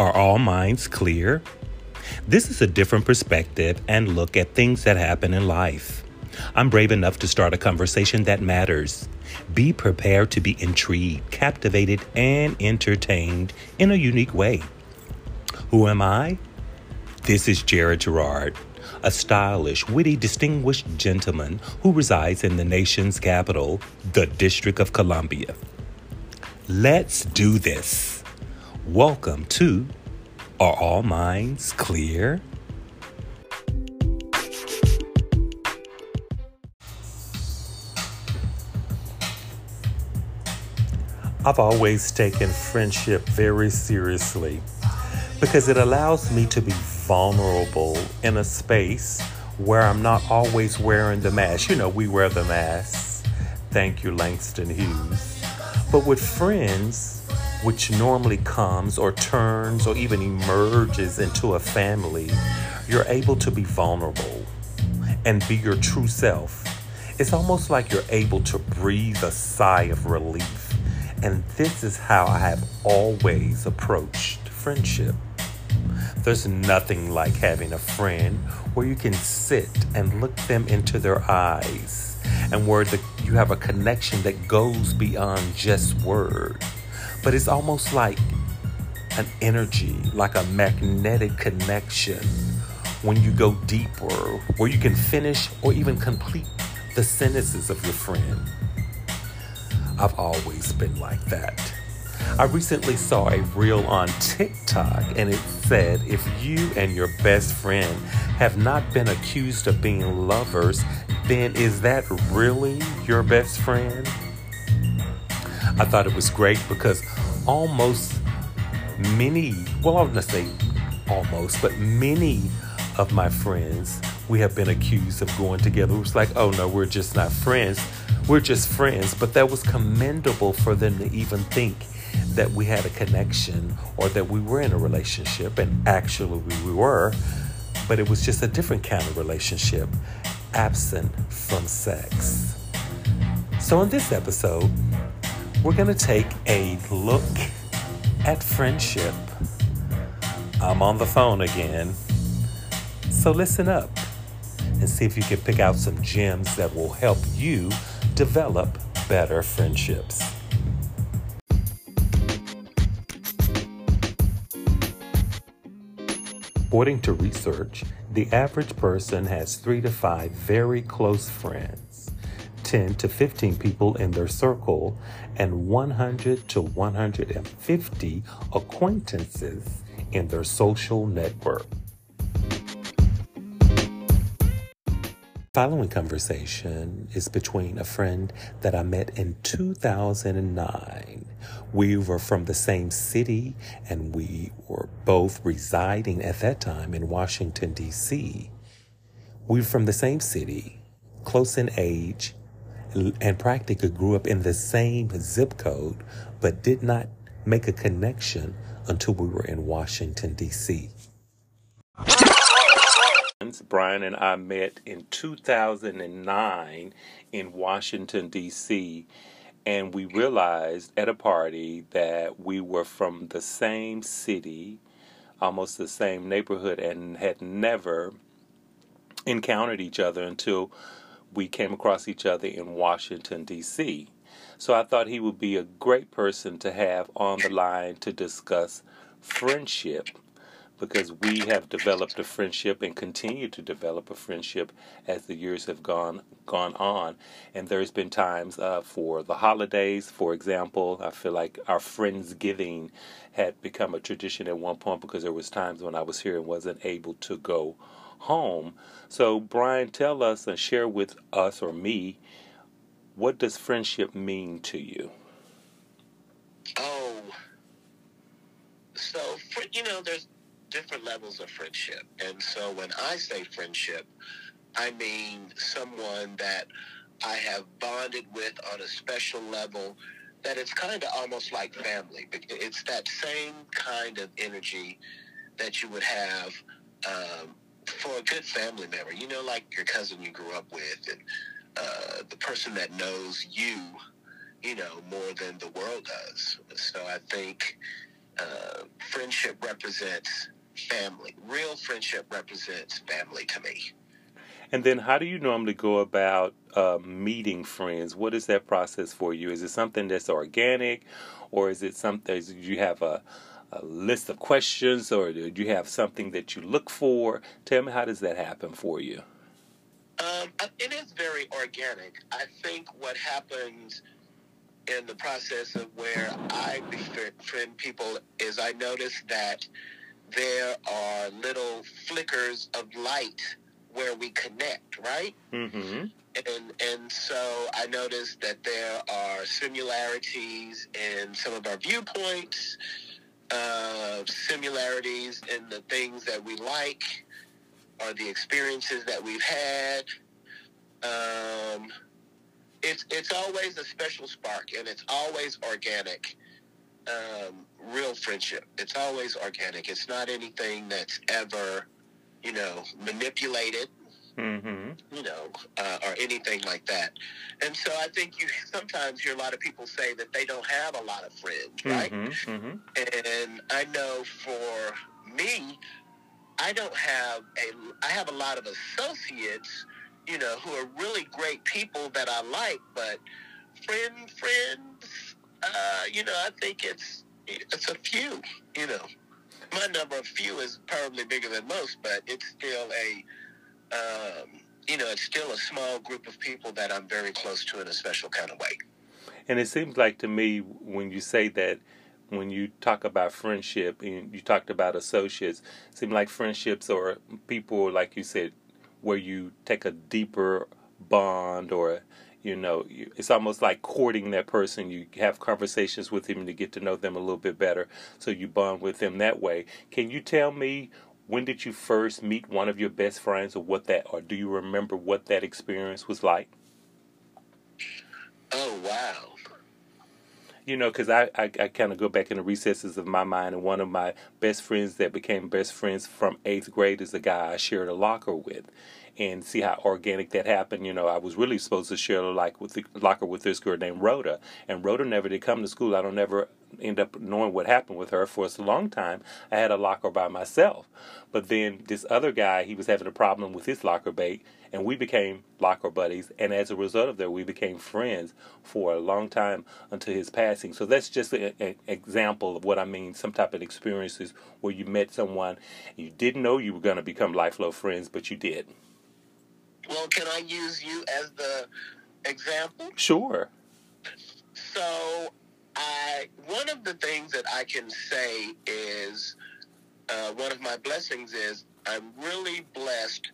Are all minds clear? This is a different perspective and look at things that happen in life. I'm brave enough to start a conversation that matters. Be prepared to be intrigued, captivated, and entertained in a unique way. Who am I? This is Jared Gerard, a stylish, witty, distinguished gentleman who resides in the nation's capital, the District of Columbia. Let's do this. Welcome to Are All Minds Clear? I've always taken friendship very seriously because it allows me to be vulnerable in a space where I'm not always wearing the mask. You know, we wear the masks. Thank you, Langston Hughes. But with friends, which normally comes or turns or even emerges into a family, you're able to be vulnerable and be your true self. It's almost like you're able to breathe a sigh of relief and this is how I have always approached friendship. There's nothing like having a friend where you can sit and look them into their eyes and where the, you have a connection that goes beyond just word. But it's almost like an energy, like a magnetic connection when you go deeper, where you can finish or even complete the sentences of your friend. I've always been like that. I recently saw a reel on TikTok and it said if you and your best friend have not been accused of being lovers, then is that really your best friend? I thought it was great because almost many, well, I'm going to say almost, but many of my friends, we have been accused of going together. It was like, oh no, we're just not friends we're just friends, but that was commendable for them to even think that we had a connection or that we were in a relationship. And actually, we were, but it was just a different kind of relationship, absent from sex. So, in this episode, we're going to take a look at friendship. I'm on the phone again. So, listen up and see if you can pick out some gems that will help you develop better friendships. According to research, the average person has three to five very close friends, 10 to 15 people in their circle, and 100 to 150 acquaintances in their social network. Following conversation is between a friend that I met in 2009. We were from the same city and we were both residing at that time in Washington, D.C. We were from the same city, close in age, and practically grew up in the same zip code, but did not make a connection until we were in Washington, D.C. Brian and I met in 2009 in Washington, D.C., and we realized at a party that we were from the same city, almost the same neighborhood, and had never encountered each other until we came across each other in Washington, D.C. So I thought he would be a great person to have on the line to discuss friendship because we have developed a friendship and continue to develop a friendship as the years have gone gone on. And there's been times uh, for the holidays, for example, I feel like our friendsgiving had become a tradition at one point because there was times when I was here and wasn't able to go home. So Brian, tell us and share with us or me what does friendship mean to you? Oh, so for, you know, there's different levels of friendship. And so when I say friendship, I mean someone that I have bonded with on a special level that it's kind of almost like family. It's that same kind of energy that you would have um, for a good family member. You know, like your cousin you grew up with and uh, the person that knows you, you know, more than the world does. So I think uh, friendship represents family. Real friendship represents family to me. And then, how do you normally go about uh, meeting friends? What is that process for you? Is it something that's organic, or is it something you have a, a list of questions, or do you have something that you look for? Tell me, how does that happen for you? Um, it is very organic. I think what happens in the process of where I befriend people is I notice that there are little flickers of light where we connect, right? Mm-hmm. And and so I noticed that there are similarities in some of our viewpoints, uh, similarities in the things that we like, or the experiences that we've had. Um, it's it's always a special spark, and it's always organic. Um, real friendship. It's always organic. It's not anything that's ever you know, manipulated, mm-hmm. you know, uh, or anything like that. And so I think you sometimes hear a lot of people say that they don't have a lot of friends, right? Mm-hmm. Mm-hmm. And I know for me, I don't have a, I have a lot of associates, you know, who are really great people that I like, but friend, friends, uh, you know, I think it's, it's a few, you know my number of few is probably bigger than most, but it's still a, um, you know, it's still a small group of people that I'm very close to in a special kind of way. And it seems like to me when you say that, when you talk about friendship and you talked about associates, it seems like friendships or people, like you said, where you take a deeper bond or you know it's almost like courting that person. You have conversations with them to get to know them a little bit better. So you bond with them that way. Can you tell me when did you first meet one of your best friends or what that or do you remember what that experience was like? Oh wow. You know, because I, I, I kind of go back in the recesses of my mind, and one of my best friends that became best friends from eighth grade is a guy I shared a locker with and see how organic that happened. You know, I was really supposed to share a like with the locker with this girl named Rhoda, and Rhoda never did come to school. I don't ever end up knowing what happened with her for a long time. I had a locker by myself, but then this other guy, he was having a problem with his locker bait, and we became locker buddies. And as a result of that, we became friends for a long time until his passing. So that's just an example of what I mean. Some type of experiences where you met someone, you didn't know you were going to become lifelong friends, but you did. Well, can I use you as the example? Sure. So, I one of the things that I can say is uh, one of my blessings is I'm really blessed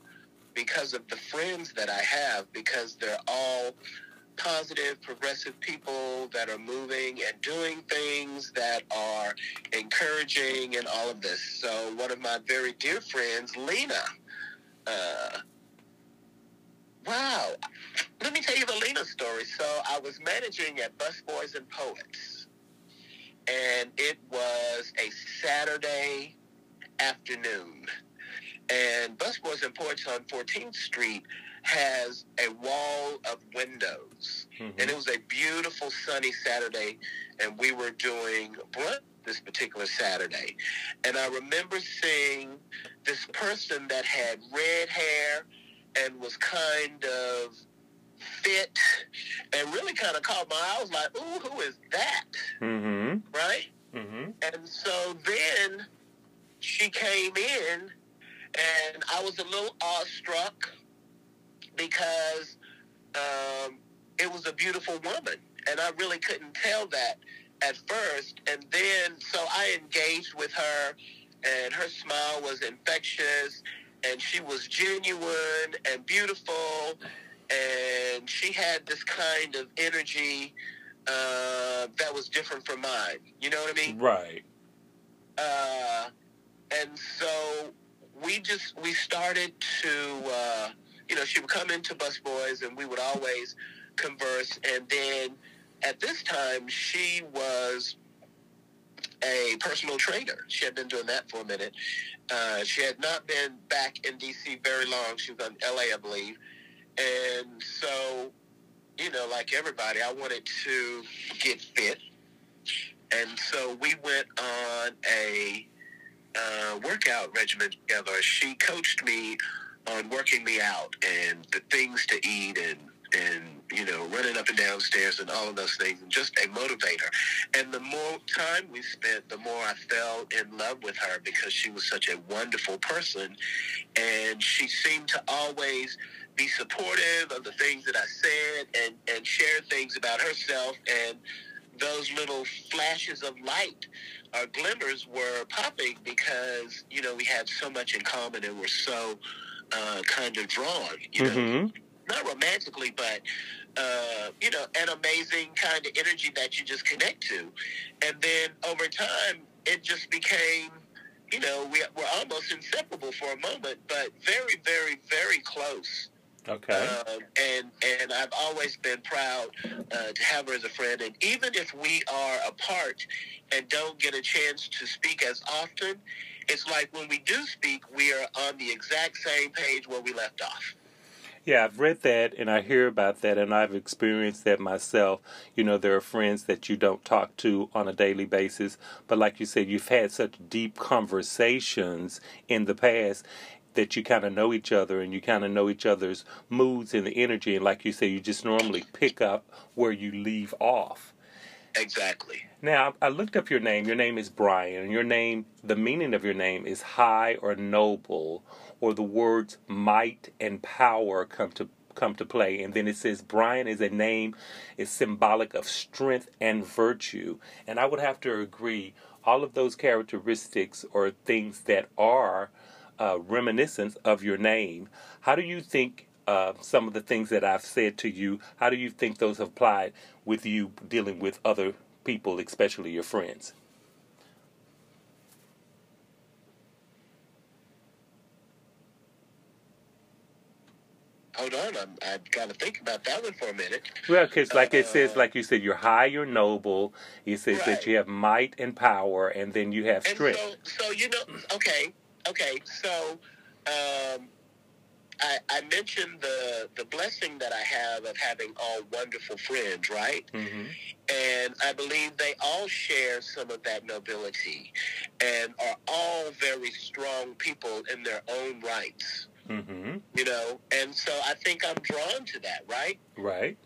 because of the friends that I have because they're all positive, progressive people that are moving and doing things that are encouraging and all of this. So one of my very dear friends, Lena, uh, Wow. Let me tell you the Lena story. So I was managing at Busboys and Poets, and it was a Saturday afternoon. And Busboys and Poets on 14th Street has a wall of windows. Mm-hmm. And it was a beautiful sunny Saturday, and we were doing brunch this particular Saturday. And I remember seeing this person that had red hair and was kind of fit and really kind of caught my eye. I was like, ooh, who is that? Mm-hmm. Right? Mm-hmm. And so then she came in and I was a little awestruck because um, it was a beautiful woman. And I really couldn't tell that at first. And then, so I engaged with her, and her smile was infectious and she was genuine and beautiful, and she had this kind of energy uh, that was different from mine. You know what I mean? Right. Uh, and so we just we started to uh, you know she would come into Busboys and we would always converse and then at this time she was a personal trainer. She had been doing that for a minute. Uh, she had not been back in D.C. very long. She was in L.A., I believe. And so, you know, like everybody, I wanted to get fit. And so we went on a uh, workout regimen together. She coached me on working me out and the things to eat and and you know running up and down stairs and all of those things and just a motivator. And the more time we spent the more i fell in love with her because she was such a wonderful person. And she seemed to always be supportive of the things that i said and and share things about herself. And those little flashes of light or glimmers were popping because you know we had so much in common and we're so uh, kind of drawn you know. Mm-hmm. Not romantically, but uh, you know, an amazing kind of energy that you just connect to. And then over time, it just became, you know, we, we're almost inseparable for a moment, but very, very, very close. Okay. Um, and and I've always been proud uh, to have her as a friend. And even if we are apart and don't get a chance to speak as often, it's like when we do speak, we are on the exact same page where we left off. Yeah, I've read that and I hear about that and I've experienced that myself. You know, there are friends that you don't talk to on a daily basis, but like you said, you've had such deep conversations in the past that you kind of know each other and you kind of know each other's moods and the energy. And like you say, you just normally pick up where you leave off. Exactly. Now, I looked up your name. Your name is Brian, your name, the meaning of your name is high or noble, or the words might and power come to come to play. And then it says Brian is a name is symbolic of strength and virtue. And I would have to agree, all of those characteristics or things that are uh, reminiscent of your name. How do you think uh, some of the things that I've said to you, how do you think those have applied with you dealing with other people, especially your friends? Hold on, I'm, I've got to think about that one for a minute. Well, because like it says, Uh, like you said, you're high, you're noble. It says that you have might and power, and then you have strength. so, so you know, okay, okay. So, um, I, I mentioned the the blessing that I have of having all wonderful friends, right? hmm And I believe they all share some of that nobility, and are all very strong people in their own rights. hmm You know, and so I think I'm drawn to that, right? Right.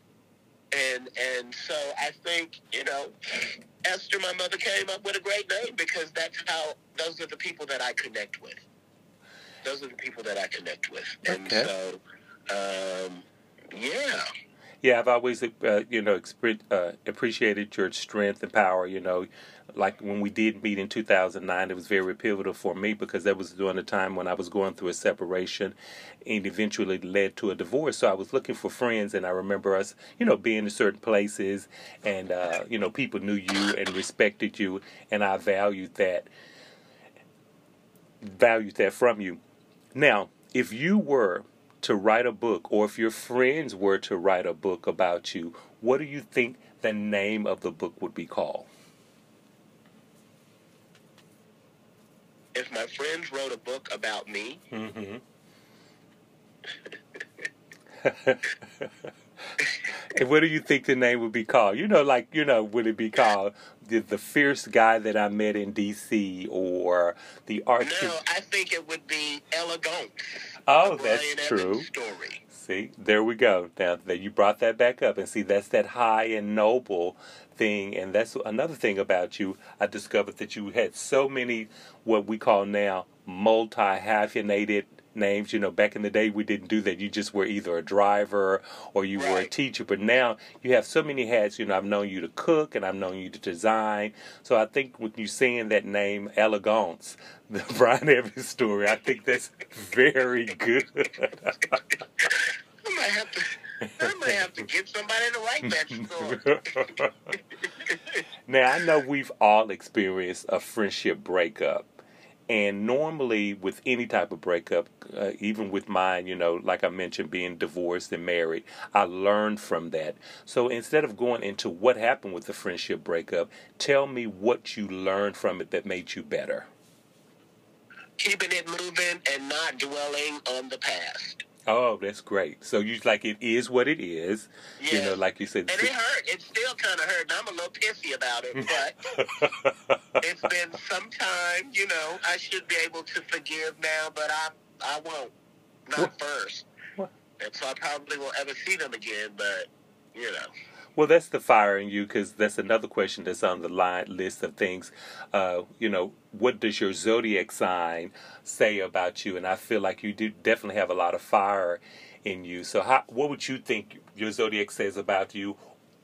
and and so I think you know Esther, my mother, came up with a great name because that's how those are the people that I connect with. Those are the people that I connect with, and Okay. so um, yeah, Yeah, I've always, uh, you know, expre- uh, appreciated your strength and power. You know, like when we did meet in 2009, it was very pivotal for me because that was during the time when I was going through a separation and eventually led to a divorce. So I was looking for friends, and I remember us, you know, being in certain places, and uh, you know, people knew you and respected you, and I valued that, valued that from you. Now, if you were to write a book, or if your friends were to write a book about you, what do you think the name of the book would be called? if my friends wrote a book about me, Mm-hmm. and what do you think the name would be called? You know, like you know, would it be called the, the fierce guy that I met in D.C. or the arch? no, I think it would be elegant. oh, that's true. Story. See, there we go. Now that you brought that back up, and see, that's that high and noble thing, and that's another thing about you. I discovered that you had so many what we call now multi hyphenated names. You know, back in the day, we didn't do that. You just were either a driver or you were a teacher. But now you have so many hats. You know, I've known you to cook, and I've known you to design. So I think when you saying that name, elegance, the Brian Evans story, I think that's very good. I might have to. I might have to get somebody to write that story. now, I know we've all experienced a friendship breakup. And normally, with any type of breakup, uh, even with mine, you know, like I mentioned, being divorced and married, I learned from that. So instead of going into what happened with the friendship breakup, tell me what you learned from it that made you better. Keeping it moving and not dwelling on the past. Oh, that's great. So you like it is what it is. You know, like you said. And it hurt. It still kind of hurt. And I'm a little pissy about it, but it it's been some time. You know, I should be able to forgive now, but I I won't. Not What? first. What? And so I probably won't ever see them again. But you know, Well, that's the fire in you because that's another question that's on the line list of things. Uh, you know, what does your zodiac sign say about you? And I feel like you do definitely have a lot of fire in you. So, how, what would you think your zodiac says about you?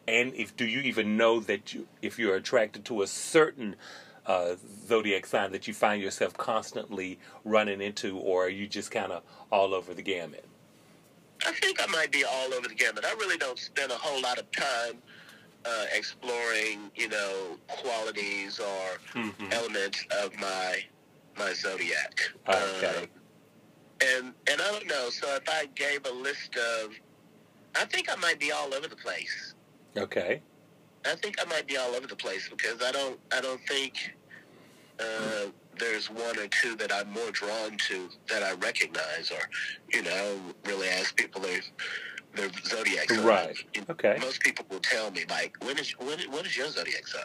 And if do you even know that you, if you're attracted to a certain uh, zodiac sign that you find yourself constantly running into, or are you just kind of all over the gamut? I think I might be all over the gamut. I really don't spend a whole lot of time uh, exploring, you know, qualities or Mhm. elements of my my zodiac. Okay. Um, and and I don't know. So if I gave a list of, I think I might be all over the place. Okay. I think I might be all over the place because I don't I don't think uh, there's one or two that I'm more drawn to that I recognize or you know really ask people their their zodiac sign. Right. Okay. Most people will tell me like when is when what is your zodiac sign?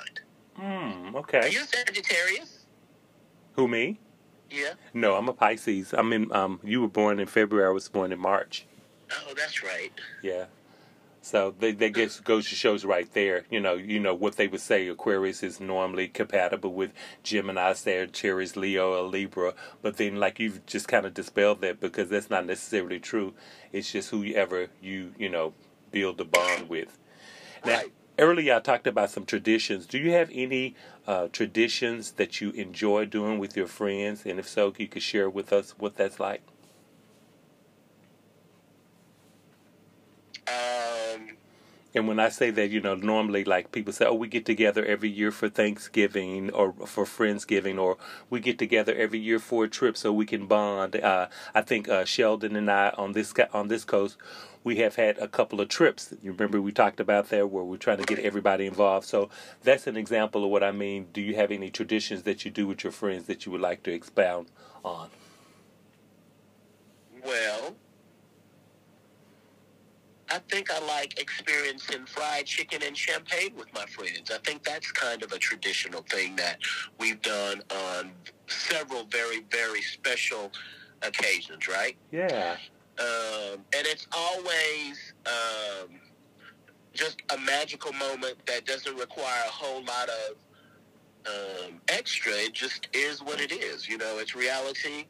Hmm. Are Okay. you a Sagittarius? Who me? Yeah. No, I'm a Pisces. I'm in. Um, you were born in February. I was born in March. Oh, that's right. Yeah. So they they guess goes to shows right there. You know, you know what they would say. Aquarius is normally compatible with Gemini, Sagittarius, Leo, or Libra. But then, like you've just kind of dispelled that because that's not necessarily true. It's just whoever you you know build a bond with. Now, Right. earlier I talked about some traditions. Do you have any uh, traditions that you enjoy doing with your friends? And if so, you could share with us what that's like. Um, And when I say that, you know, normally like people say, oh, we get together every year for Thanksgiving or for Friendsgiving, or we get together every year for a trip so we can bond. Uh, I think uh, Sheldon and I on this on this coast, we have had a couple of trips. You remember we talked about that where we're trying to get everybody involved. So that's an example of what I mean. Do you have any traditions that you do with your friends that you would like to expound on? well, I think I like experiencing fried chicken and champagne with my friends. I think that's kind of a traditional thing that we've done on several very, very special occasions, right? Yeah. Um, and it's always um, just a magical moment that doesn't require a whole lot of um, extra. It just is what it is. You know, it's reality,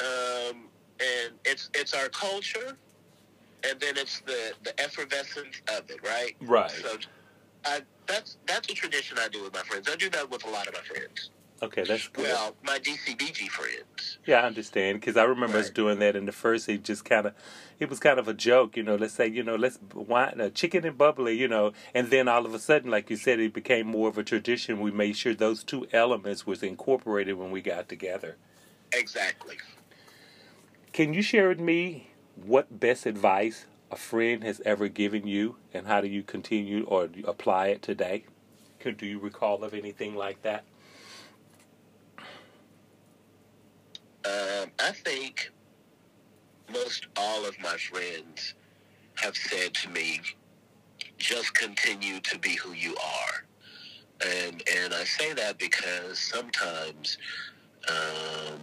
um, and it's it's our culture, and then it's the the effervescence of it, right? Right. So, I that's that's a tradition I do with my friends. I do that with a lot of my friends. Okay, that's good. Well, my DCBG friends. Yeah, I understand because I remember us doing that in the first. It just kind of, it was kind of a joke, you know. Let's say, you know, let's wine, uh, chicken and bubbly, you know, and then all of a sudden, like you said, it became more of a tradition. We made sure those two elements was incorporated when we got together. Exactly. Can you share with me what best advice a friend has ever given you, and how do you continue or apply it today? Could do you recall of anything like that? Um, I think most all of my friends have said to me, just continue to be who you are. And and I say that because sometimes um,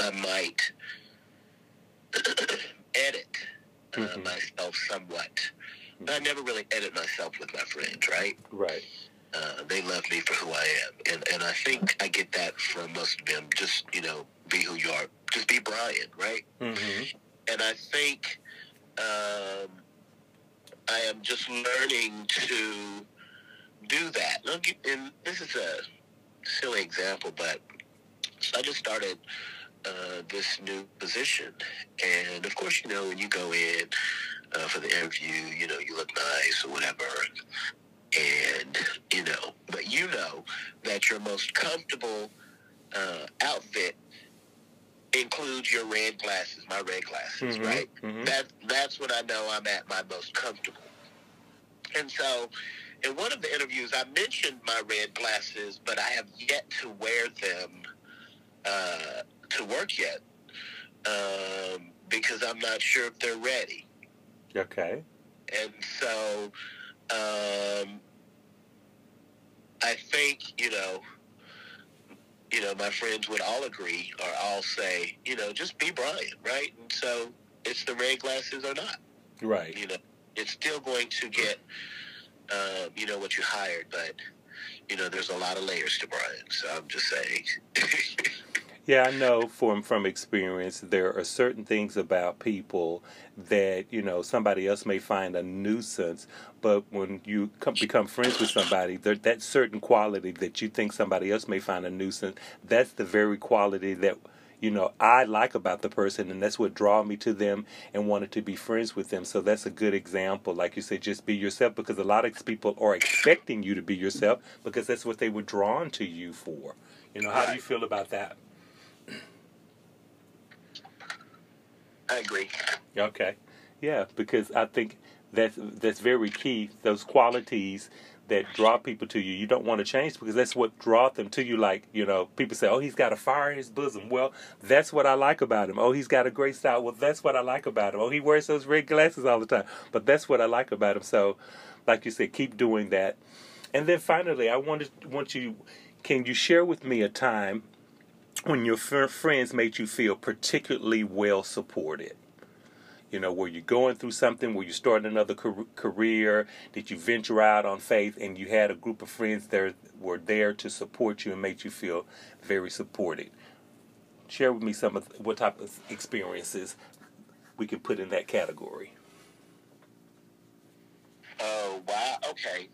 I might edit uh, Mhm. myself somewhat. But I never really edit myself with my friends, right? Right. Uh, they love me for who I am, and and I think I get that from most of them. Just you know, be who you are. Just be Brian, right? Mm-hmm. And I think um, I am just learning to do that. Look, and this is a silly example, but so I just started uh, this new position, and of course, you know, when you go in uh, for the interview, you know, you look nice or whatever, and you know, but you know that your most comfortable uh, outfit includes your red glasses, my red glasses, Mhm, right? mhm. That that's when I know I'm at my most comfortable. And so, in one of the interviews, I mentioned my red glasses, but I have yet to wear them uh, to work yet um, because I'm not sure if they're ready. Okay. And so, um, I think you know, you know, my friends would all agree or all say, you know, just be Brian, right? And so it's the red glasses or not, right? You know, it's still going to get, um, you know, what you hired, but you know, there's a lot of layers to Brian. So I'm just saying. Yeah, I know from from experience there are certain things about people that you know somebody else may find a nuisance, but when you come, become friends with somebody, there, that certain quality that you think somebody else may find a nuisance, that's the very quality that you know I like about the person, and that's what draw me to them and wanted to be friends with them. So that's a good example, like you said, just be yourself because a lot of people are expecting you to be yourself because that's what they were drawn to you for. You know, how do you feel about that? I agree. Okay, yeah, because I think that's that's very key. Those qualities that draw people to you, you don't want to change because that's what draws them to you. Like you know, people say, "Oh, he's got a fire in his bosom." Well, that's what I like about him. Oh, he's got a great style. Well, that's what I like about him. Oh, he wears those red glasses all the time. But that's what I like about him. So, like you said, keep doing that. And then finally, I wanted want you. Can you share with me a time when your friends made you feel particularly well supported? You know, were you going through something? Were you starting another career? Did you venture out on faith and you had a group of friends that were there to support you and make you feel very supported? Share with me some of what type of experiences we can put in that category. Oh, wow. Okay.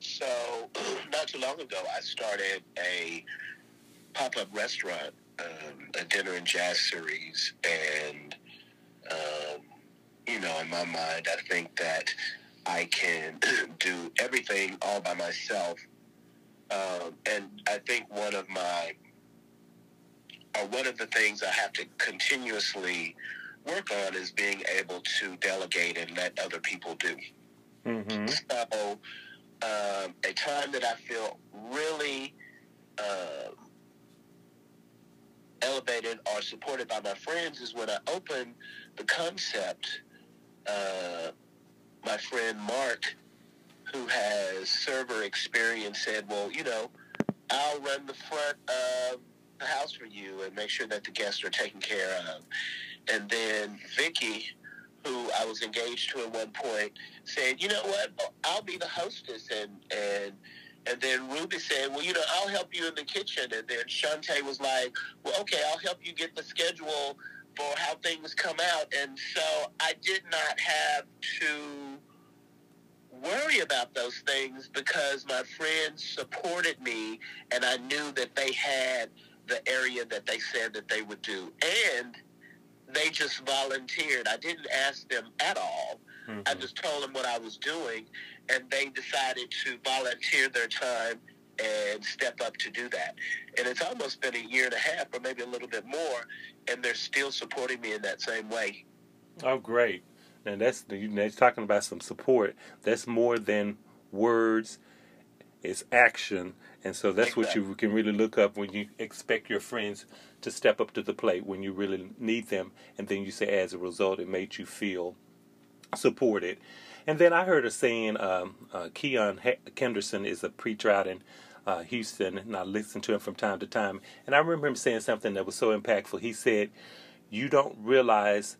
So, not too long ago, I started a pop up restaurant, um, a dinner and jazz series, and um, you know, in my mind, I think that I can do everything all by myself. Um, and I think one of my, or one of the things I have to continuously work on is being able to delegate and let other people do. Mm-hmm. So, um, a time that I feel really uh, elevated or supported by my friends is when I open the concept. Uh, my friend Mark, who has server experience, said, "Well, you know, I'll run the front of the house for you and make sure that the guests are taken care of." And then Vicky, who I was engaged to at one point, said, "You know what? I'll be the hostess and and." And then Ruby said, well, you know, I'll help you in the kitchen. And then Shantae was like, well, okay, I'll help you get the schedule for how things come out. And so I did not have to worry about those things because my friends supported me and I knew that they had the area that they said that they would do. And they just volunteered. I didn't ask them at all. Mm-hmm. I just told them what I was doing, and they decided to volunteer their time and step up to do that. And it's almost been a year and a half, or maybe a little bit more, and they're still supporting me in that same way. Oh, great! And that's that's talking about some support. That's more than words; it's action. And so that's exactly. what you can really look up when you expect your friends to step up to the plate when you really need them, and then you say, as a result, it made you feel supported. And then I heard a saying, um, uh, Keion Henderson is a preacher out in uh, Houston, and I listen to him from time to time. And I remember him saying something that was so impactful. He said, You don't realize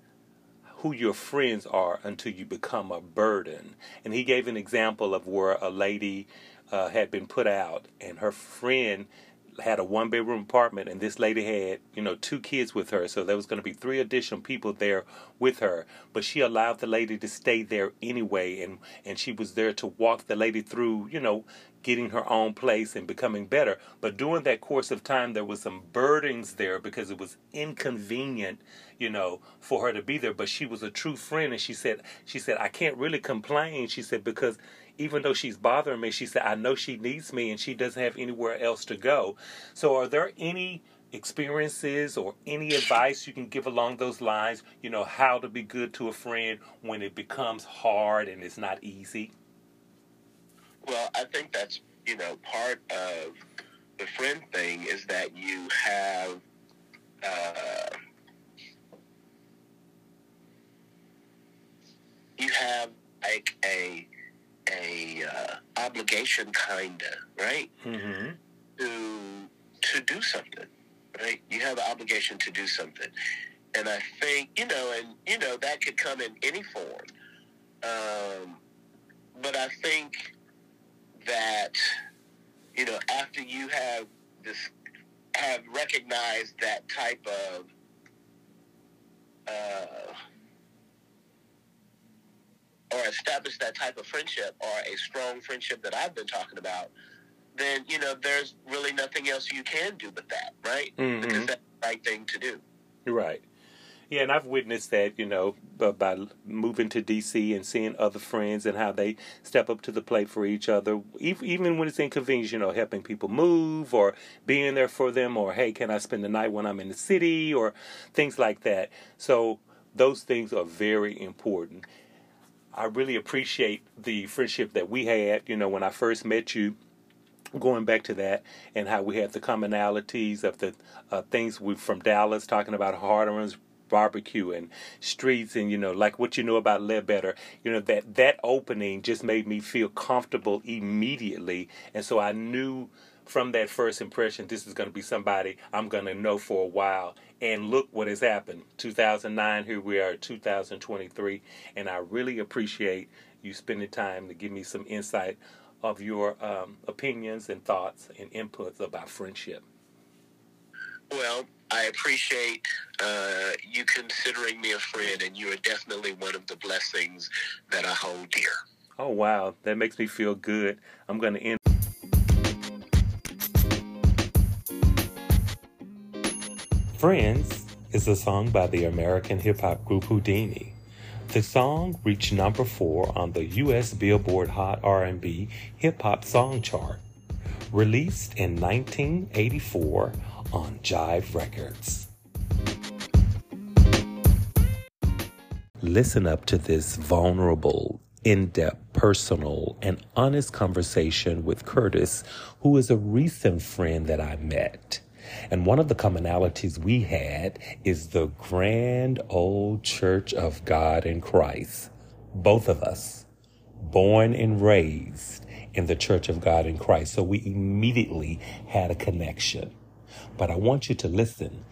who your friends are until you become a burden. And he gave an example of where a lady uh, had been put out, and her friend had a one bedroom apartment and this lady had you know two kids with her so there was going to be three additional people there with her. But she allowed the lady to stay there anyway and and she was there to walk the lady through you know getting her own place and becoming better. But during that course of time there was some burdens there because it was inconvenient you know for her to be there. But she was a true friend and she said she said I can't really complain she said because even though she's bothering me, she said, I know she needs me and she doesn't have anywhere else to go. So, are there any experiences or any advice you can give along those lines? You know, how to be good to a friend when it becomes hard and it's not easy? Well, I think that's, you know, part of the friend thing is that you have. Uh, you have like a a uh, obligation, kinda, right? Mm-hmm. To to do something, right? You have an obligation to do something, and I think you know, and you know that could come in any form. Um, but I think that you know after you have this have recognized that type of uh, or establish that type of friendship or a strong friendship that I've been talking about, then you know there's really nothing else you can do but that, right? Mhm. Because that's the right thing to do. Right. Yeah, and I've witnessed that, you know, by moving to DC and seeing other friends and how they step up to the plate for each other, even when it's inconvenient, you know, helping people move or being there for them, or hey, can I spend the night when I'm in the city, or things like that. So those things are very important. I really appreciate the friendship that we had, you know, when I first met you. Going back to that and how we had the commonalities of the uh, things we from Dallas talking about Hardeman's barbecue and streets and you know like what you know about Ledbetter you know that that opening just made me feel comfortable immediately. And so I knew from that first impression this is going to be somebody I'm going to know for a while and look what has happened 2009 here we are 2023 and I really appreciate you spending time to give me some insight of your um, opinions and thoughts and inputs about friendship. Well, I appreciate uh, you considering me a friend, and you are definitely one of the blessings that I hold dear. Oh, wow. That makes me feel good. I'm going to end. Friends is a song by the American hip hop group Whodini. The song reached number 4 on the US Billboard Hot R&B Hip Hop Song Chart, released in 1984 on Jive Records. Listen up to this vulnerable, in depth, personal, and honest conversation with Curtis, who is a recent friend that I met. And one of the commonalities we had is the grand old church of God in Christ. Both of us, born and raised in the church of God in Christ. So we immediately had a connection. But I want you to listen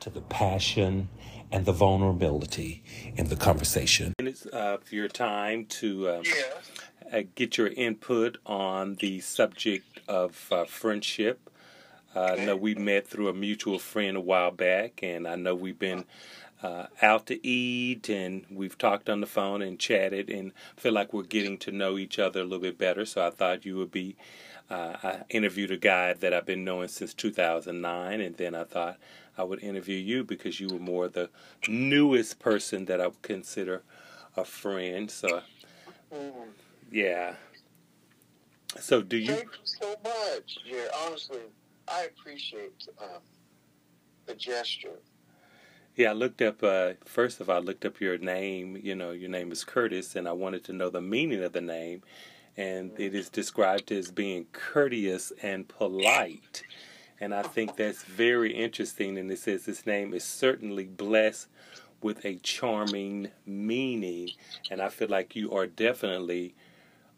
to the passion and the vulnerability in the conversation. Minutes of your time to um, Yeah. uh, get your input on the subject of uh, friendship. Uh, I know we met through a mutual friend a while back, and I know we've been uh, out to eat and we've talked on the phone and chatted and feel like we're getting to know each other a little bit better. So I thought you would be. Uh, I interviewed a guy that I've been knowing since 2009, and then I thought I would interview you because you were more the newest person that I would consider a friend. So, Mm. yeah. So, do you? Thank you so much. Yeah, honestly, I appreciate um, the gesture. Yeah, I looked up. Uh, first of all, I looked up your name. You know, your name is Curtis, and I wanted to know the meaning of the name. And it is described as being courteous and polite. And I think that's very interesting. And it says his name is certainly blessed with a charming meaning. And I feel like you are definitely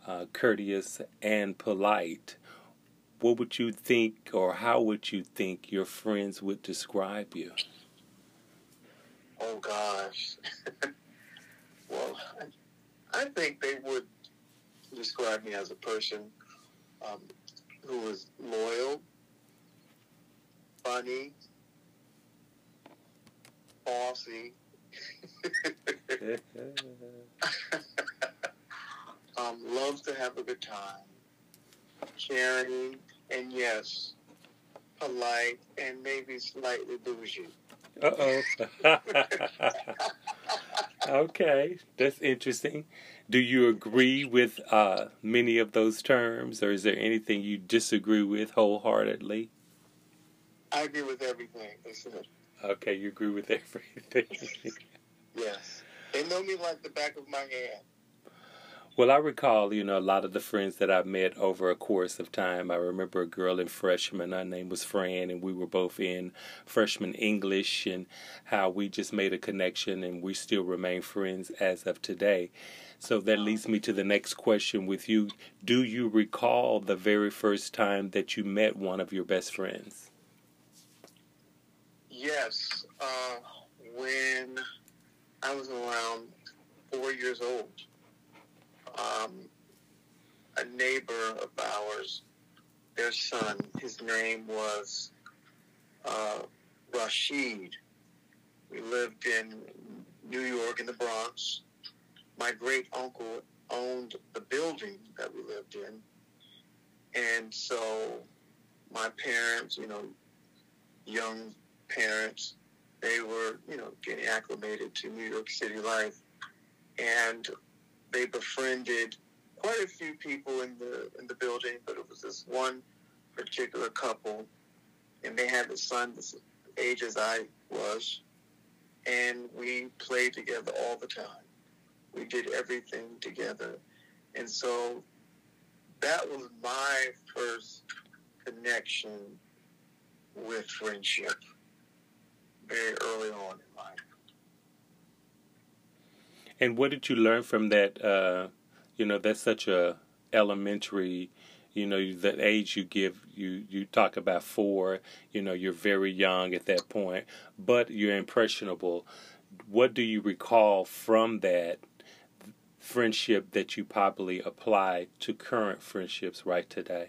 uh, courteous and polite. What would you think, or how would you think your friends would describe you? Oh gosh. well, I think they would describe me as a person um, who is loyal, funny, bossy, um, loves to have a good time, caring, and yes, polite and maybe slightly bougie. Uh oh. okay, that's interesting. Do you agree with uh, many of those terms, or is there anything you disagree with wholeheartedly? I agree with everything. Okay, you agree with everything. Yes. They know me like the back of my hand. Well, I recall, you know, a lot of the friends that I met over a course of time. I remember a girl in freshman, her name was Fran, and we were both in freshman English, and how we just made a connection, and we still remain friends as of today. So that leads me to the next question with you. Do you recall the very first time that you met one of your best friends? Yes. Uh, when I was around four years old um, a neighbor of ours, their son, his name was uh, Rashid. We lived in New York in the Bronx. My great uncle owned the building that we lived in. And so my parents, you know, young parents, they were, you know, getting acclimated to New York City life. And they befriended quite a few people in the in the building, but it was this one particular couple, and they had a son the age as I was, and we played together all the time. We did everything together, and so that was my first connection with friendship very early on. And what did you learn from that? Uh, you know, that's such a elementary. You know, the age you give you you talk about four. You know, you're very young at that point, but you're impressionable. What do you recall from that friendship that you probably apply to current friendships right today?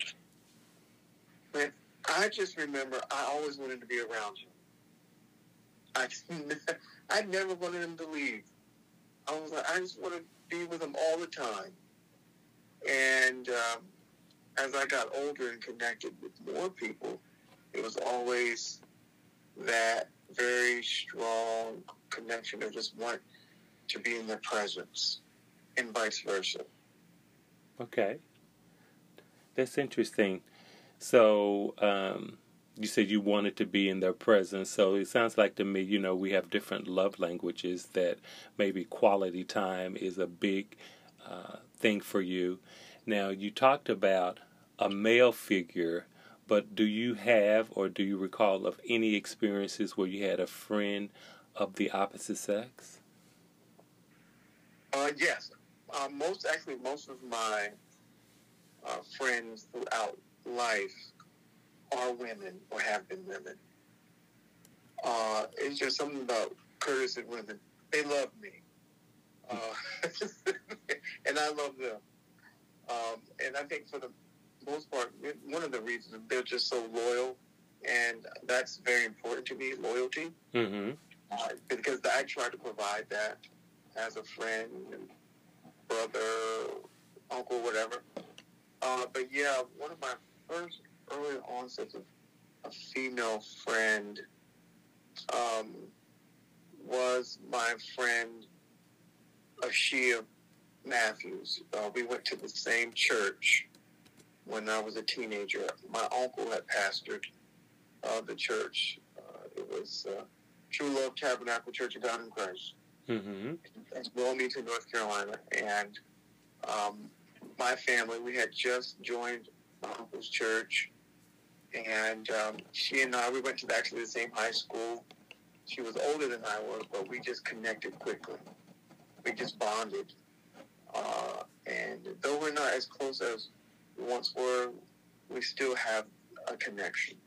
Man, I just remember I always wanted to be around you. I I never wanted him to leave. I was like, I just want to be with him all the time. And um, as I got older and connected with more people, it was always that very strong connection of just want to be in their presence and vice versa. Okay. That's interesting. So, um, you said you wanted to be in their presence. So it sounds like to me, you know, we have different love languages that maybe quality time is a big uh, thing for you. Now, you talked about a male figure, but do you have or do you recall of any experiences where you had a friend of the opposite sex? Uh, yes. Uh, most actually, most of my uh, friends throughout life are women or have been women. Uh, it's just something about Curtis and women. They love me. Uh, and I love them. Um, and I think for the most part, one of the reasons they're just so loyal, and that's very important to me, loyalty. Mm-hmm. Uh, because I try to provide that as a friend and brother, uncle, whatever. Uh, but yeah, one of my first early onset of a female friend um, was my friend Ashia Matthews. Uh, we went to the same church when I was a teenager. My uncle had pastored uh, the church. Uh, it was uh, True Love Tabernacle Church of God in Christ mm-hmm. in Wilmington, North Carolina. And um, my family, we had just joined my uncle's church and um, she and I, we went to actually the same high school. She was older than I was, but we just connected quickly. We just bonded. Uh, and though we're not as close as we once were, we still have a connection.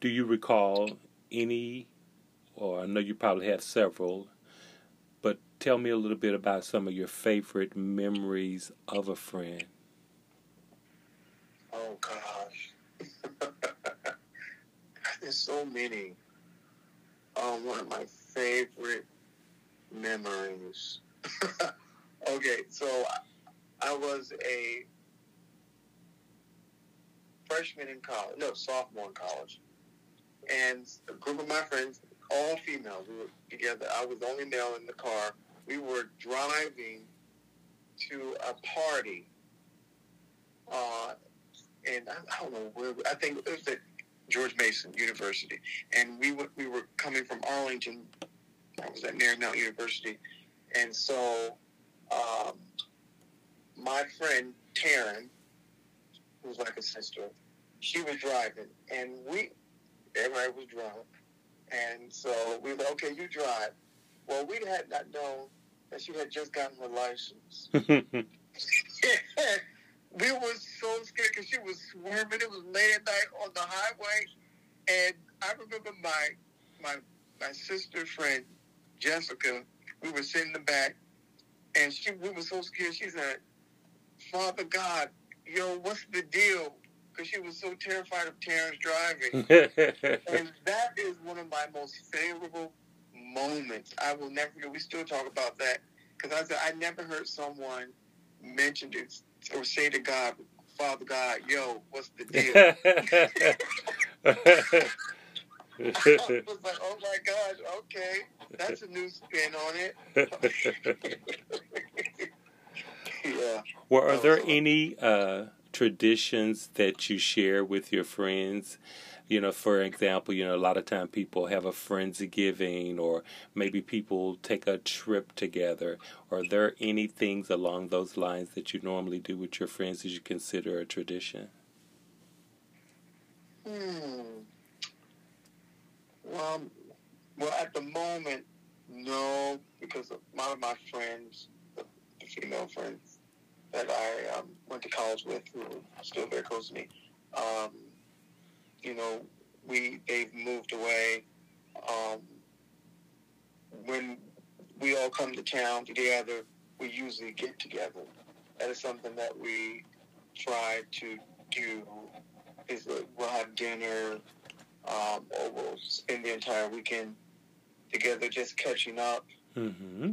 Do you recall any, or I know you probably have several, but tell me a little bit about some of your favorite memories of a friend? Oh gosh, there's so many. Um, one of my favorite memories. okay, so I was a freshman in college, no, sophomore in college, and a group of my friends, all females, we were together. I was the only male in the car. We were driving to a party uh, and I, I don't know where. I think it was at George Mason University, and we were, we were coming from Arlington. I was at Marymount University, and so um, my friend Taryn, who's like a sister, she was driving, and we, everybody was drunk, and so we were like, okay, you drive. Well, we had not known that she had just gotten her license. we were so scared because she was swerving. It was late at night on the highway, and I remember my my my sister friend Jessica. We were sitting in the back, and she we were so scared. She said, "Father God, yo, what's the deal?" Because she was so terrified of Terrence driving, and that is one of my most favorable moments. I will never forget. We still talk about that because I said I never heard someone mention it or say to God, Father God, yo, what's the deal? I was like, oh my gosh, okay, that's a new spin on it. yeah. Well, are there any uh, traditions that you share with your friends? You know, for example, you know, a lot of time people have a friendsgiving, or maybe people take a trip together. Are there any things along those lines that you normally do with your friends that you consider a tradition? Hmm. Well, well, at the moment, no, because a lot of my friends, the female friends that I um, went to college with, who are still very close to me, um, you know, we they've moved away. Um, when we all come to town together, we usually get together. That is something that we try to do. Is that we'll have dinner, um, or we'll spend the entire weekend together, just catching up. Mm-hmm.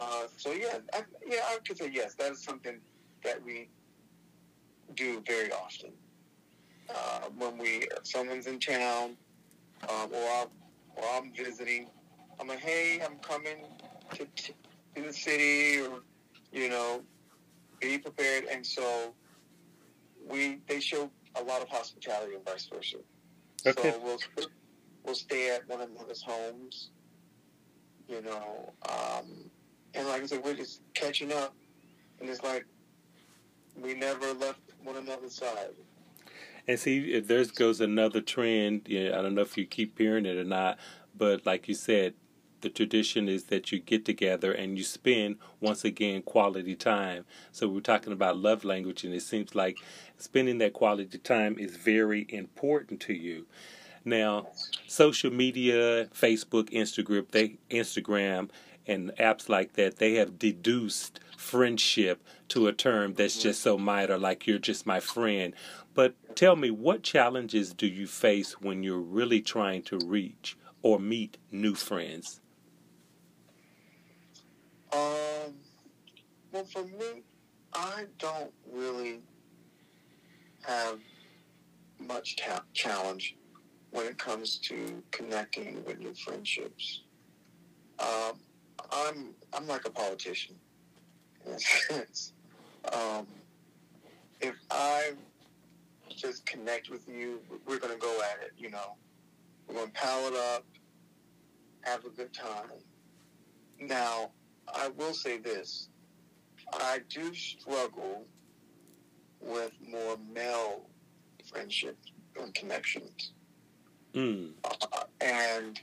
Uh, so yeah, I, yeah, I could say yes. That is something that we do very often. Uh, when we if someone's in town, um, or, I, or I'm visiting, I'm like, hey, I'm coming to, to, to the city, or you know, be prepared. And so we they show a lot of hospitality and vice versa. Okay. So we'll we'll stay at one another's homes, you know, um, and like I said, we're just catching up, and it's like we never left one another's side. And see, eh, if there goes another trend, I don't know if you keep hearing it or not, but like you said, the tradition is that you get together and you spend once again quality time. So we're talking about love language, and it seems like spending that quality time is very important to you. Now, social media, Facebook, Instagram, they Instagram and apps like that, they have deduced friendship to a term that's just so minor, like you're just my friend. But tell me, what challenges do you face when you're really trying to reach or meet new friends? Um, well, for me, I don't really have much ta- challenge when it comes to connecting with new friendships. Um, I'm I'm like a politician in a sense. Um, if I just connect with you, we're going to go at it. You know, we're going to pal it up, have a good time. Now, I will say this: I do struggle with more male friendships and connections, Mm. uh, and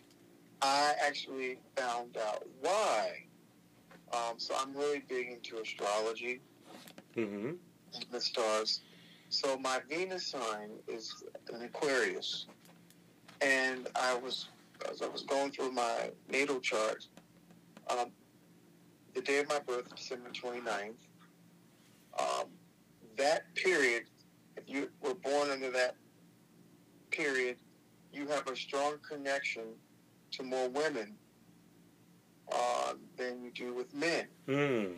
I actually found out why. Um, so I'm really big into astrology Mm-hmm. the stars. So my Venus sign is an Aquarius, and I was as I was going through my natal chart, um, the day of my birth, December 29th, um, that period, if you were born under that period, you have a strong connection to more women uh, than you do with men. Mm.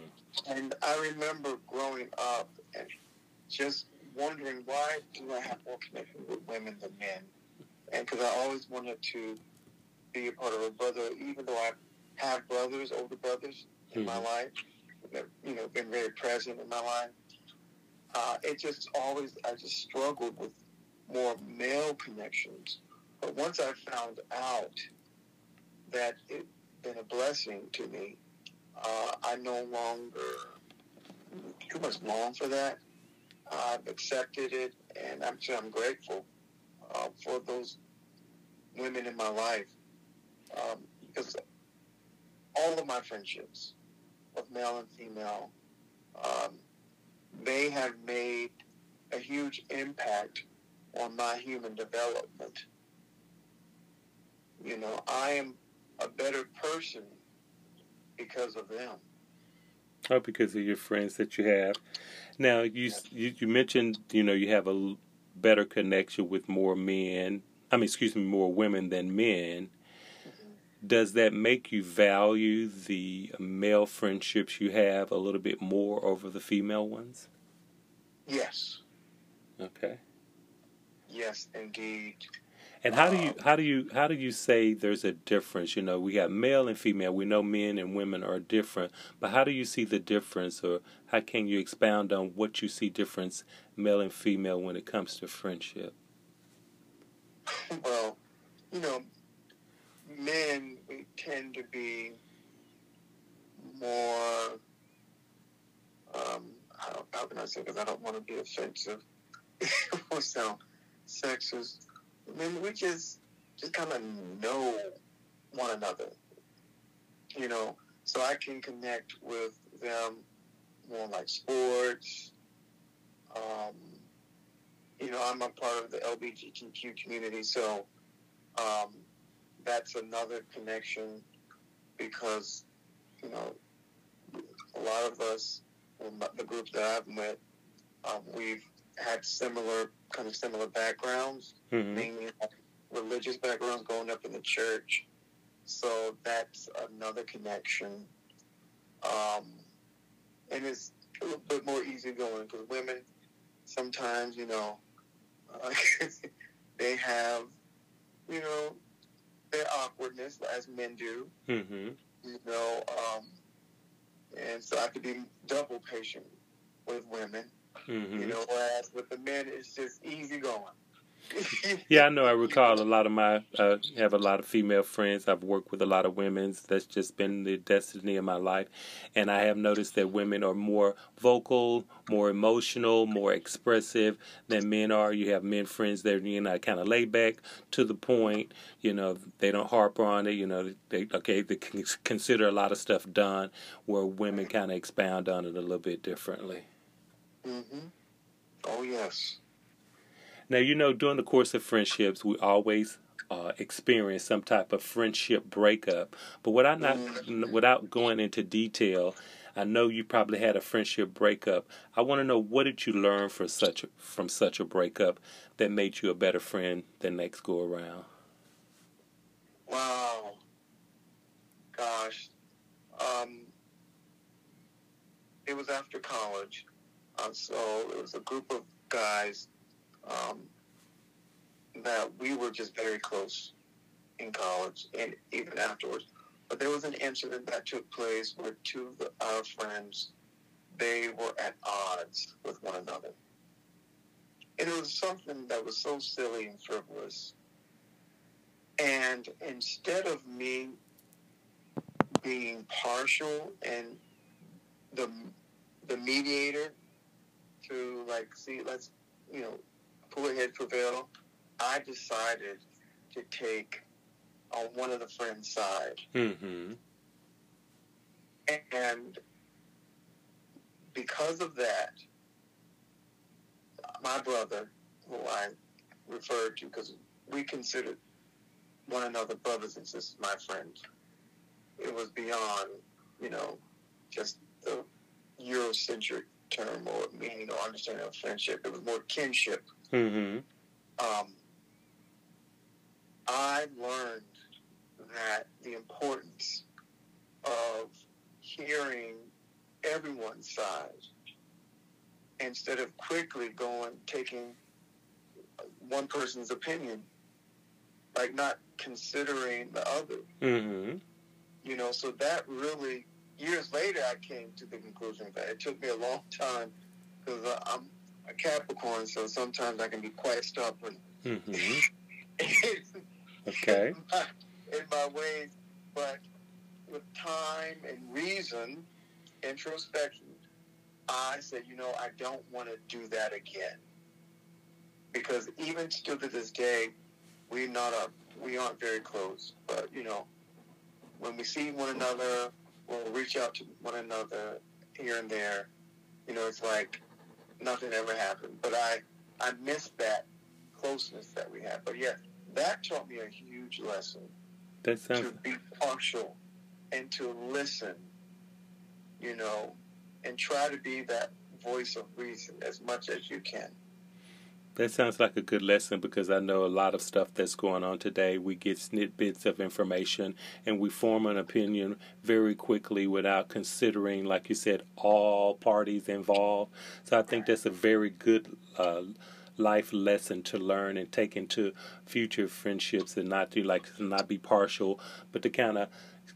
And I remember growing up and just wondering why do I have more connection with women than men? And because I always wanted to be a part of a brother, even though I have brothers, older brothers in my Mhm. life, that you know been very present in my life. Uh, it just always I just struggled with more male connections. But once I found out that it been a blessing to me, uh, I no longer too much long for that. I've accepted it, and I'm sure I'm grateful uh, for those women in my life um, because all of my friendships, of male and female, um, they have made a huge impact on my human development. You know, I am a better person because of them. Oh, because of your friends that you have. Now, you you, you mentioned you know you have a better connection with more men. I mean, excuse me, more women than men. Mm-hmm. Does that make you value the male friendships you have a little bit more over the female ones? Yes. Okay. Yes, indeed. And how do you how do you how do you say there's a difference? You know, we have male and female. We know men and women are different, but how do you see the difference, or how can you expound on what you see difference male and female when it comes to friendship? Well, you know, men tend to be more. Um, how, how can I say? Because I don't want to be offensive or sexist I mean, we just just kind of know one another, you know. So I can connect with them more like sports. Um, you know, I'm a part of the LGBTQ community, so um, that's another connection because you know a lot of us, the group that I've met, um, we've had similar kind of similar backgrounds, mm-hmm. mainly religious backgrounds, growing up in the church. So that's another connection. Um, and it's a little bit more easygoing because women sometimes, you know, uh, they have, you know, their awkwardness as men do. Mm-hmm. You know, um, and so I could be double patient with women. Mm-hmm. You know, whereas with the men, it's just easy going. yeah, I know. I recall a lot of my uh, have a lot of female friends. I've worked with a lot of women. That's just been the destiny of my life, and I have noticed that women are more vocal, more emotional, more expressive than men are. You have men friends that you know kind of laid back, to the point. You know, they don't harp on it. You know, they okay they can consider a lot of stuff done, where women kind of expound on it a little bit differently. Mm-hmm. Oh, yes. Now, you know, during the course of friendships, we always uh, experience some type of friendship breakup. But without not, mm-hmm. without going into detail, I know you probably had a friendship breakup. I want to know what did you learn from such a, from such a breakup that made you a better friend the next go around. Wow, gosh, um, it was after college. Uh, so it was a group of guys um, that we were just very close in college and even afterwards. But there was an incident that took place where two of our friends they were at odds with one another. And it was something that was so silly and frivolous. And instead of me being partial and the the mediator to like see let's you know pull ahead prevail i decided to take on one of the friends side mm-hmm. and because of that my brother who i referred to because we considered one another brothers and sisters my friends it was beyond you know just the eurocentric term or meaning or understanding of friendship. It was more kinship. Mm-hmm. Um, I learned that the importance of hearing everyone's side instead of quickly going taking one person's opinion, like not considering the other. Mm-hmm. You know, so that really years later, I came to the conclusion that it took me a long time because I'm a Capricorn, so sometimes I can be quite stubborn. Mm-hmm. okay. In my, in my ways, but with time and reason, introspection, I said, you know, I don't want to do that again. Because even still to this day, we not a, we aren't very close. But you know, when we see one another, we'll reach out to one another here and there. You know, it's like nothing ever happened. But I I miss that closeness that we had. But yeah, that taught me a huge lesson. That sounds to be partial and to listen. You know, and try to be that voice of reason as much as you can. That sounds like a good lesson because I know a lot of stuff that's going on today. We get snippets of information and we form an opinion very quickly without considering, like you said, all parties involved. So I think that's a very good uh, life lesson to learn and take into future friendships and not to like not be partial, but to kind of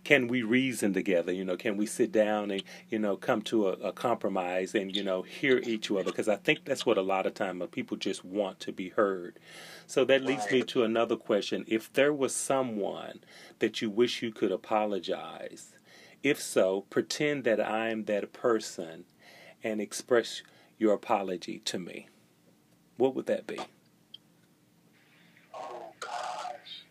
can we reason together? You know, can we sit down and you know come to a, a compromise and you know hear each other? Because I think that's what a lot of time uh, people just want to be heard. So that leads me to another question: If there was someone that you wish you could apologize, if so, pretend that I'm that person and express your apology to me. What would that be? Oh gosh!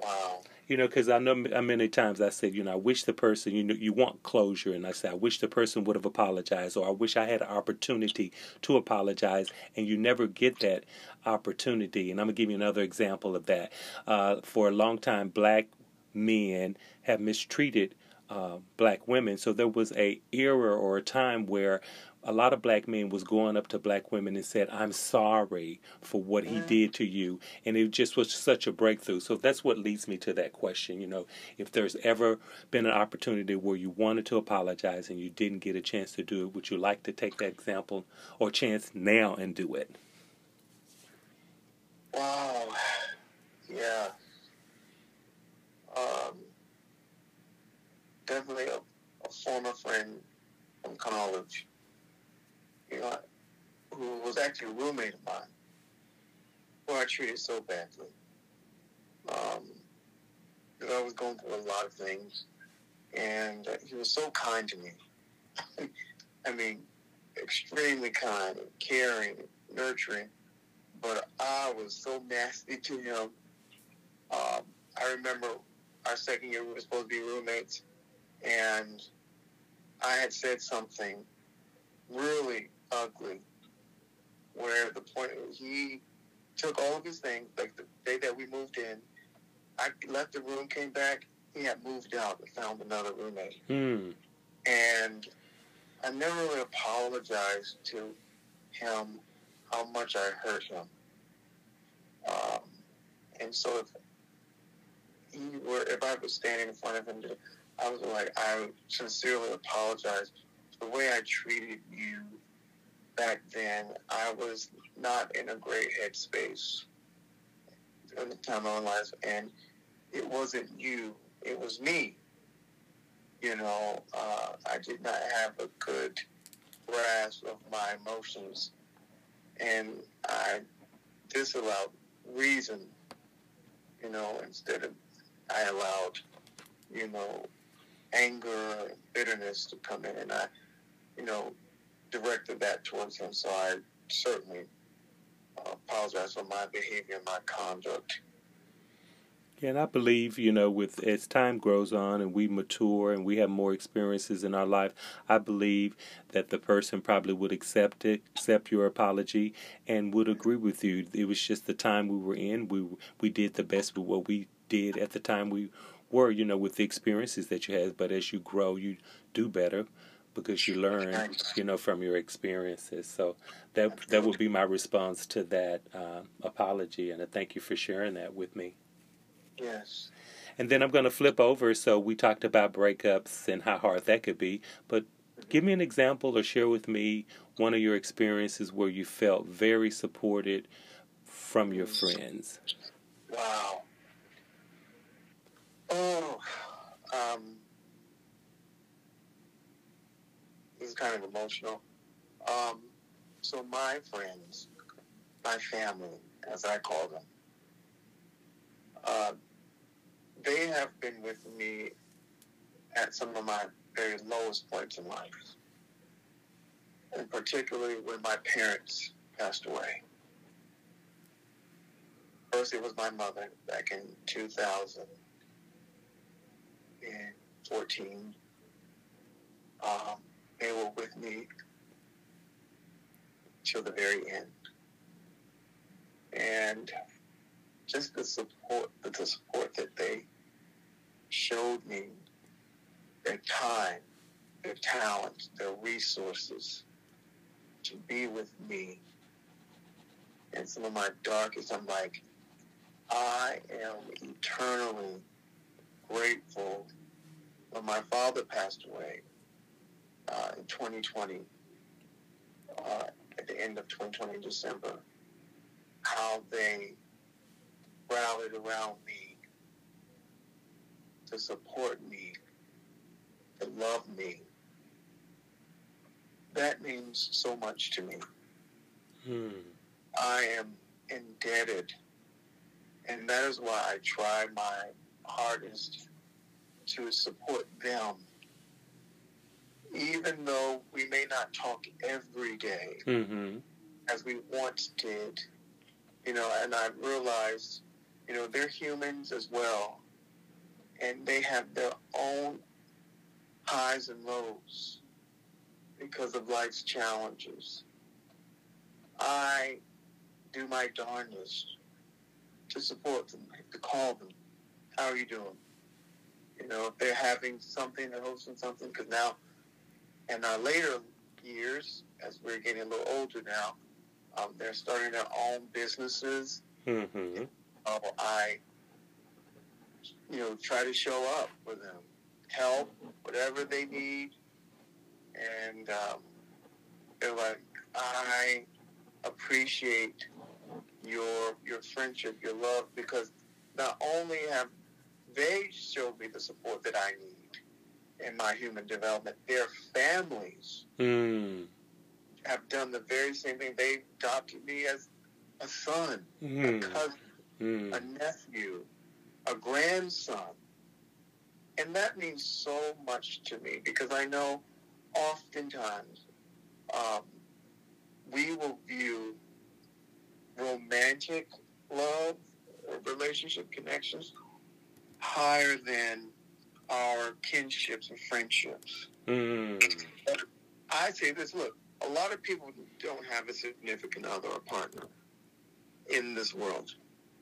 Wow you know, because I know many times I said, you know, I wish the person, you know, you want closure, and I said, I wish the person would have apologized, or I wish I had an opportunity to apologize, and you never get that opportunity. And I'm gonna give you another example of that. Uh, for a long time, black men have mistreated uh, black women, so there was a era or a time where a lot of black men was going up to black women and said, "I'm sorry for what he mm. did to you," and it just was such a breakthrough. So that's what leads me to that question. You know, if there's ever been an opportunity where you wanted to apologize and you didn't get a chance to do it, would you like to take that example or chance now and do it? Wow. Yeah. Um, definitely a, a former friend from college you know, who was actually a roommate of mine, who I treated so badly. Um, I was going through a lot of things, and uh, he was so kind to me. I mean, extremely kind, caring, nurturing, but I was so nasty to him. Um, I remember our second year we were supposed to be roommates, and I had said something really ugly. Where the point he took all of his things, like the day that we moved in, I left the room, came back, he had moved out and found another roommate. Hmm. And I never really apologized to him how much I hurt him. Um, and so if he were, if I was standing in front of him, I was like, I sincerely apologize for the way I treated you back then, I was not in a great headspace at the time of my life, and it wasn't you, it was me. You know, uh, I did not have a good grasp of my emotions, and I disallowed reason, you know, instead of I allowed, you know, anger and bitterness to come in, and I, you know, directed that towards him. So I certainly uh, apologize for my behavior and my conduct. Yeah, and I believe, you know, with as time grows on and we mature and we have more experiences in our life, I believe that the person probably would accept it, accept your apology, and would agree with you. It was just the time we were in. We we did the best with what we did at the time we were, you know, with the experiences that you had. But as you grow, you do better because you learn, you know, from your experiences. So that that would be my response to that uh, apology, and I thank you for sharing that with me. Yes. And then I'm going to flip over. So we talked about breakups and how hard that could be, but give me an example or share with me one of your experiences where you felt very supported from your friends. Wow. Oh, um, is kind of emotional. Um, so my friends, my family, as I call them, uh, they have been with me at some of my very lowest points in life. and particularly when my parents passed away. First, it was my mother back in 2014. Um, they were with me till the very end. And just the support, the support that they showed me, their time, their talent, their resources to be with me. And some of my darkest, I'm like, I am eternally grateful when my father passed away uh, in 2020, uh, at the end of 2020, December, how they rallied around me to support me, to love me. That means so much to me. Hmm. I am indebted, and that is why I try my hardest to support them even though we may not talk every day Mm-hmm. as we once did, you know, and I realized, you know, they're humans as well, and they have their own highs and lows because of life's challenges. I do my darndest to support them, to call them. How are you doing? You know, if they're having something, they're hosting something, because now in our later years, as we're getting a little older now, um, they're starting their own businesses. Mm-hmm. Uh, I, you know, try to show up for them, help whatever they need, and um, they're like, I appreciate your your friendship, your love, because not only have they showed me the support that I need in my human development, their families Mm. have done the very same thing. They adopted me as a son, a Mm. cousin, a Mm. nephew, a grandson. And that means so much to me because I know oftentimes um, we will view romantic love or relationship connections higher than our kinships and friendships. Mm. I say this look, a lot of people don't have a significant other or partner in this world.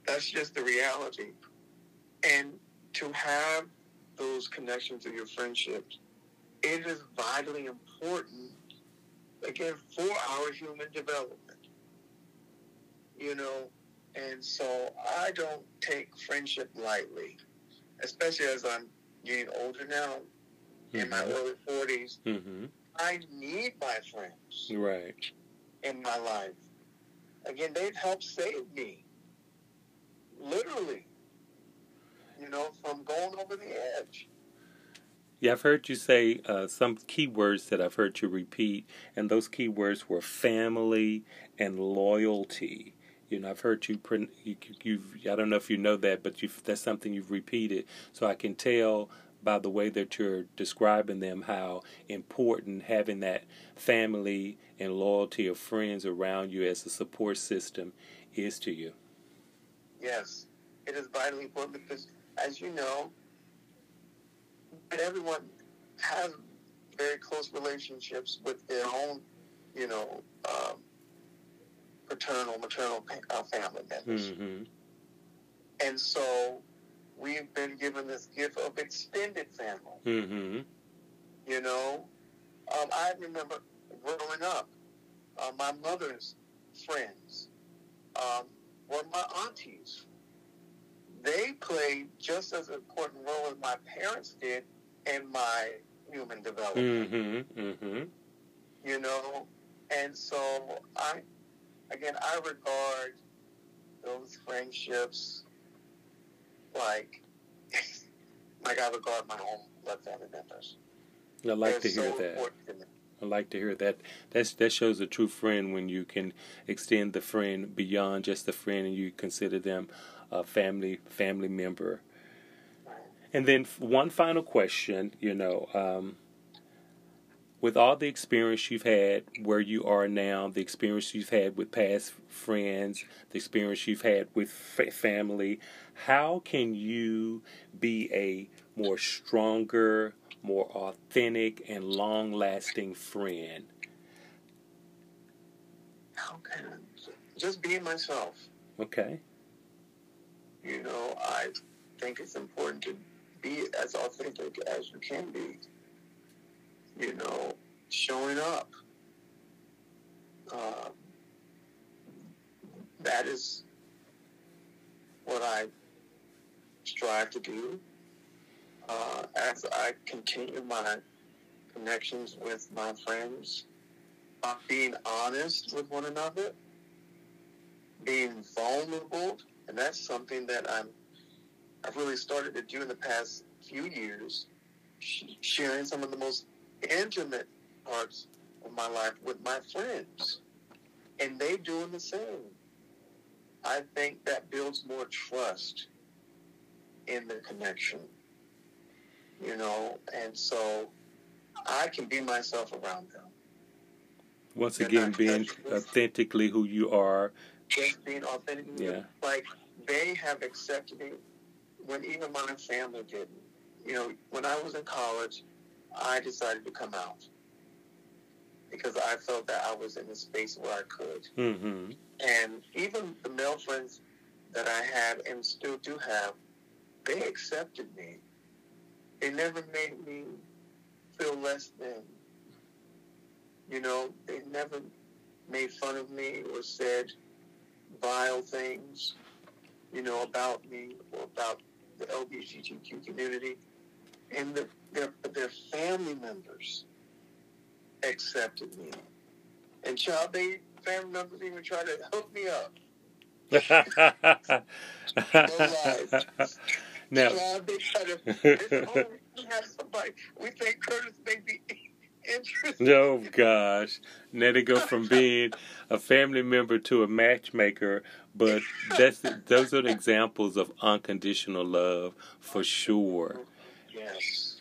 That's just the reality. And to have those connections of your friendships, it is vitally important, again, for our human development. You know, and so I don't take friendship lightly, especially as I'm getting older now, in my early 40s. Mm-hmm. I need my friends Right. in my life. Again, they've helped save me. Literally. You know, from going over the edge. Yeah, I've heard you say uh, some key words that I've heard you repeat, and those key words were family and loyalty. You know, I've heard you. you you've, I don't know if you know that, but you've, that's something you've repeated. So I can tell by the way that you're describing them how important having that family and loyalty of friends around you as a support system is to you. Yes. It is vitally important because, as you know, everyone has very close relationships with their own, you know, um, paternal, maternal uh, family members. Mm-hmm. And so we've been given this gift of extended family. Mm-hmm. You know, um, I remember growing up, uh, my mother's friends um, were my aunties. They played just as important role as my parents did in my human development. Mm-hmm. Mm-hmm. You know, and so I, again, I regard those friendships like like I regard my own blood family members. I like to They're hear so that. to. I like to hear that. That's that shows a true friend when you can extend the friend beyond just a friend and you consider them a family family member. And then one final question, you know, um, with all the experience you've had where you are now, the experience you've had with past friends, the experience you've had with family, how can you be a more stronger, more authentic, and long lasting friend? How can I? Just being myself. Okay. You know, I think it's important to be as authentic as you can be. You know, showing up. Uh, that is what I strive to do uh, as I continue my connections with my friends, uh, being honest with one another, being vulnerable, and that's something that I'm I've really started to do in the past few years, sharing some of the most intimate parts of my life with my friends, and they doing the same. I think that builds more trust in the connection, you know, and so I can be myself around them. Once again, being authentically who you are. Just being authentic. Yeah. Like they have accepted me when even my family didn't. You know, when I was in college, I decided to come out because I felt that I was in a space where I could. Mm-hmm. And even the male friends that I had and still do have, they accepted me. They never made me feel less than. You know, they never made fun of me or said vile things, you know, about me or about the LGBTQ community. And the, their, their family members accepted me. And child, they family members even tried to hook me up. now, child, they try to. oh, we have somebody. We think Curtis may be interested. Oh gosh, now they go from being a family member to a matchmaker. But that's those are the examples of unconditional love for sure. Yes,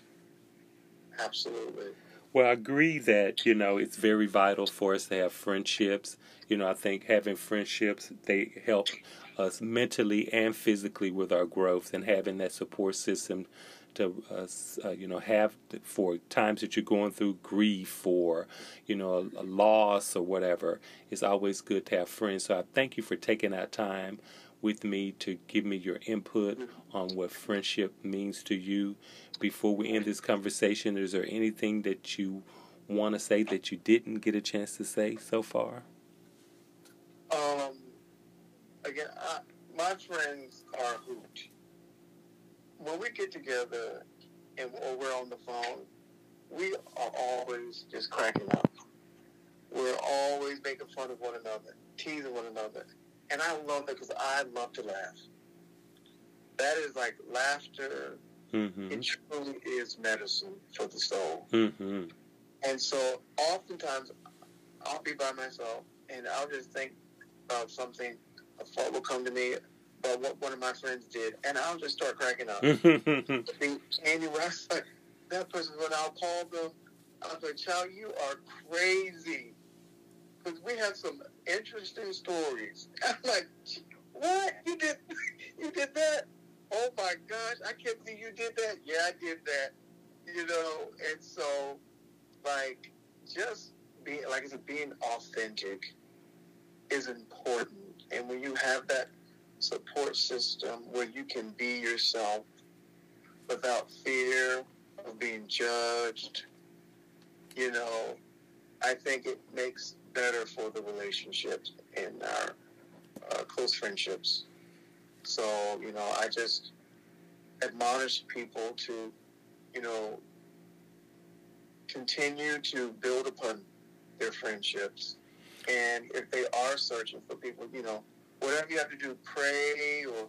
absolutely. Well, I agree that, you know, it's very vital for us to have friendships. You know, I think having friendships, they help us mentally and physically with our growth and having that support system to uh, you know have for times that you're going through grief or you know a, a, loss or whatever it's always good to have friends so i thank you for taking that time with me to give me your input on what friendship means to you. Before we end this conversation, is there anything that you want to say that you didn't get a chance to say so far? Um, again, I, my friends are hoot. When we get together and or we're on the phone, we are always just cracking up. We're always making fun of one another, teasing one another and I love it because I love to laugh. That is like laughter. Mm-hmm. It truly is medicine for the soul. Mm-hmm. And so, oftentimes, I'll be by myself, and I'll just think about something. A thought will come to me about what one of my friends did, and I'll just start cracking up. and anyway, like, that person, when I'll call them, I was like, "Child, you are crazy." because we have some interesting stories. I'm like, what? You did you did that? Oh my gosh, I can't believe you did that. Yeah, I did that. You know, and so like just being like I said, being authentic is important. And when you have that support system where you can be yourself without fear of being judged, you know, I think it makes better for the relationships and our uh, close friendships. So, you know, I just admonish people to, you know, continue to build upon their friendships. And if they are searching for people, you know, whatever you have to do, pray or,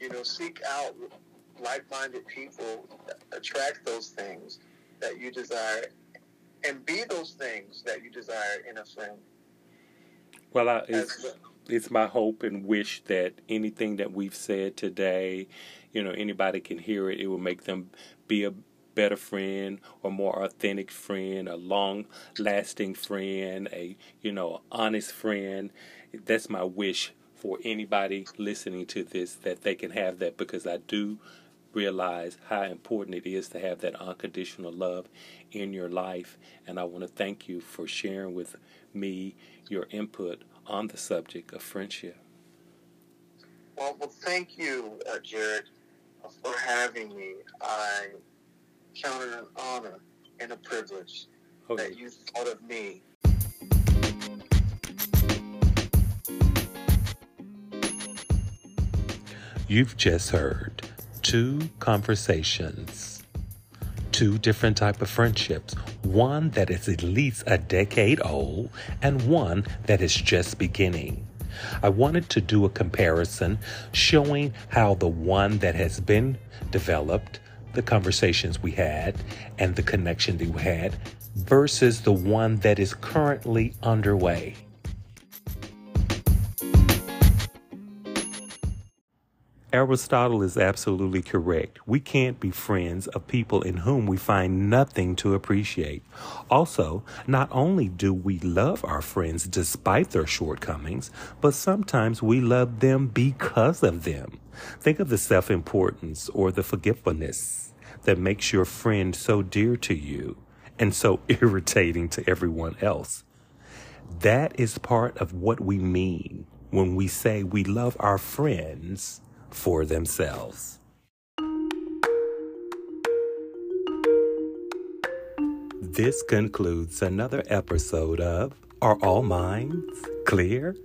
you know, seek out like minded people, attract those things that you desire and be those things that you desire in a friend. Well, I, it's, it's my hope and wish that anything that we've said today, you know, anybody can hear it. It will make them be a better friend or more authentic friend, a long lasting friend, a you know, honest friend. That's my wish for anybody listening to this that they can have that because I do realize how important it is to have that unconditional love in your life. And I want to thank you for sharing with me your input on the subject of friendship. Well, well thank you, uh, Jared, for having me. I count it an honor and a privilege okay. that you thought of me. You've just heard two conversations, two different type of friendships, one that is at least a decade old and one that is just beginning. I wanted to do a comparison showing how the one that has been developed, the conversations we had, and the connection that we had, versus the one that is currently underway. Aristotle is absolutely correct. We can't be friends of people in whom we find nothing to appreciate. Also, not only do we love our friends despite their shortcomings, but sometimes we love them because of them. Think of the self importance or the forgetfulness that makes your friend so dear to you and so irritating to everyone else. That is part of what we mean when we say we love our friends for themselves. This concludes another episode of Are All Minds Clear?